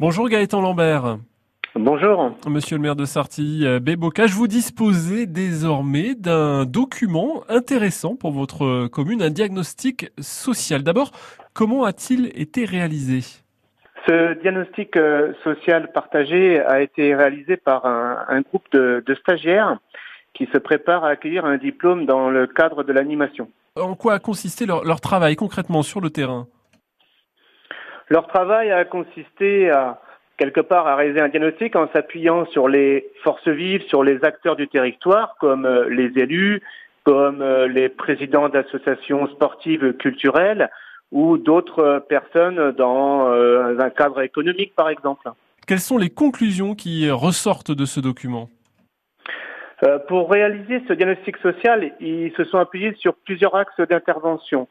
Bonjour Gaëtan Lambert. Bonjour. Monsieur le maire de Sartilly, euh, Bébocage, vous disposez désormais d'un document intéressant pour votre commune, un diagnostic social. D'abord, comment a-t-il été réalisé? Ce diagnostic euh, social partagé a été réalisé par un, groupe de, stagiaires qui se préparent à accueillir un diplôme dans le cadre de l'animation. En quoi a consisté leur travail concrètement sur le terrain? Leur travail a consisté à quelque part à réaliser un diagnostic en s'appuyant sur les forces vives, sur les acteurs du territoire, comme euh, les élus, comme euh, les présidents d'associations sportives culturelles ou d'autres personnes dans euh, un cadre économique, par exemple. Quelles sont les conclusions qui ressortent de ce document? Pour réaliser ce diagnostic social, ils se sont appuyés sur plusieurs axes d'intervention.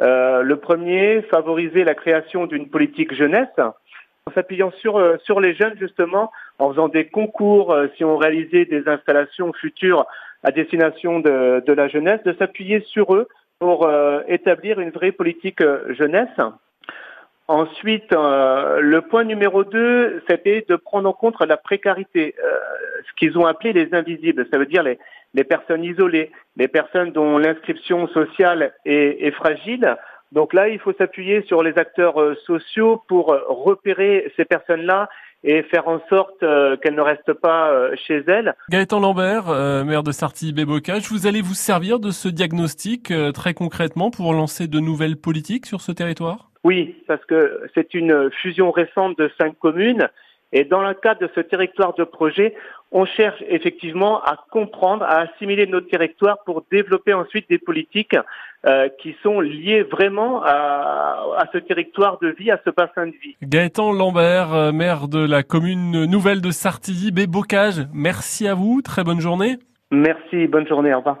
Euh, le premier, favoriser la création d'une politique jeunesse en s'appuyant sur, euh, sur les jeunes justement, en faisant des concours, euh, si on réalisait des installations futures à destination de, de la jeunesse, de s'appuyer sur eux pour établir une vraie politique jeunesse. Ensuite, le point numéro deux, c'était de prendre en compte la précarité, ce qu'ils ont appelé les invisibles, ça veut dire les, les personnes isolées, les personnes dont l'inscription sociale est, fragile. Donc là, il faut s'appuyer sur les acteurs euh, sociaux pour euh, repérer ces personnes-là et faire en sorte euh, qu'elles ne restent pas chez elles. Gaëtan Lambert, maire de Sarty-Bébocage, vous allez vous servir de ce diagnostic très concrètement pour lancer de nouvelles politiques sur ce territoire? Oui, parce que c'est une fusion récente de cinq communes et dans le cadre de ce territoire de projet, on cherche effectivement à comprendre, à assimiler notre territoire pour développer ensuite des politiques euh, qui sont liées vraiment à, ce territoire de vie, à ce bassin de vie. Gaëtan Lambert, euh, maire de la commune nouvelle de Sartilly, Bébocage, merci à vous, très bonne journée. Merci, bonne journée, au revoir.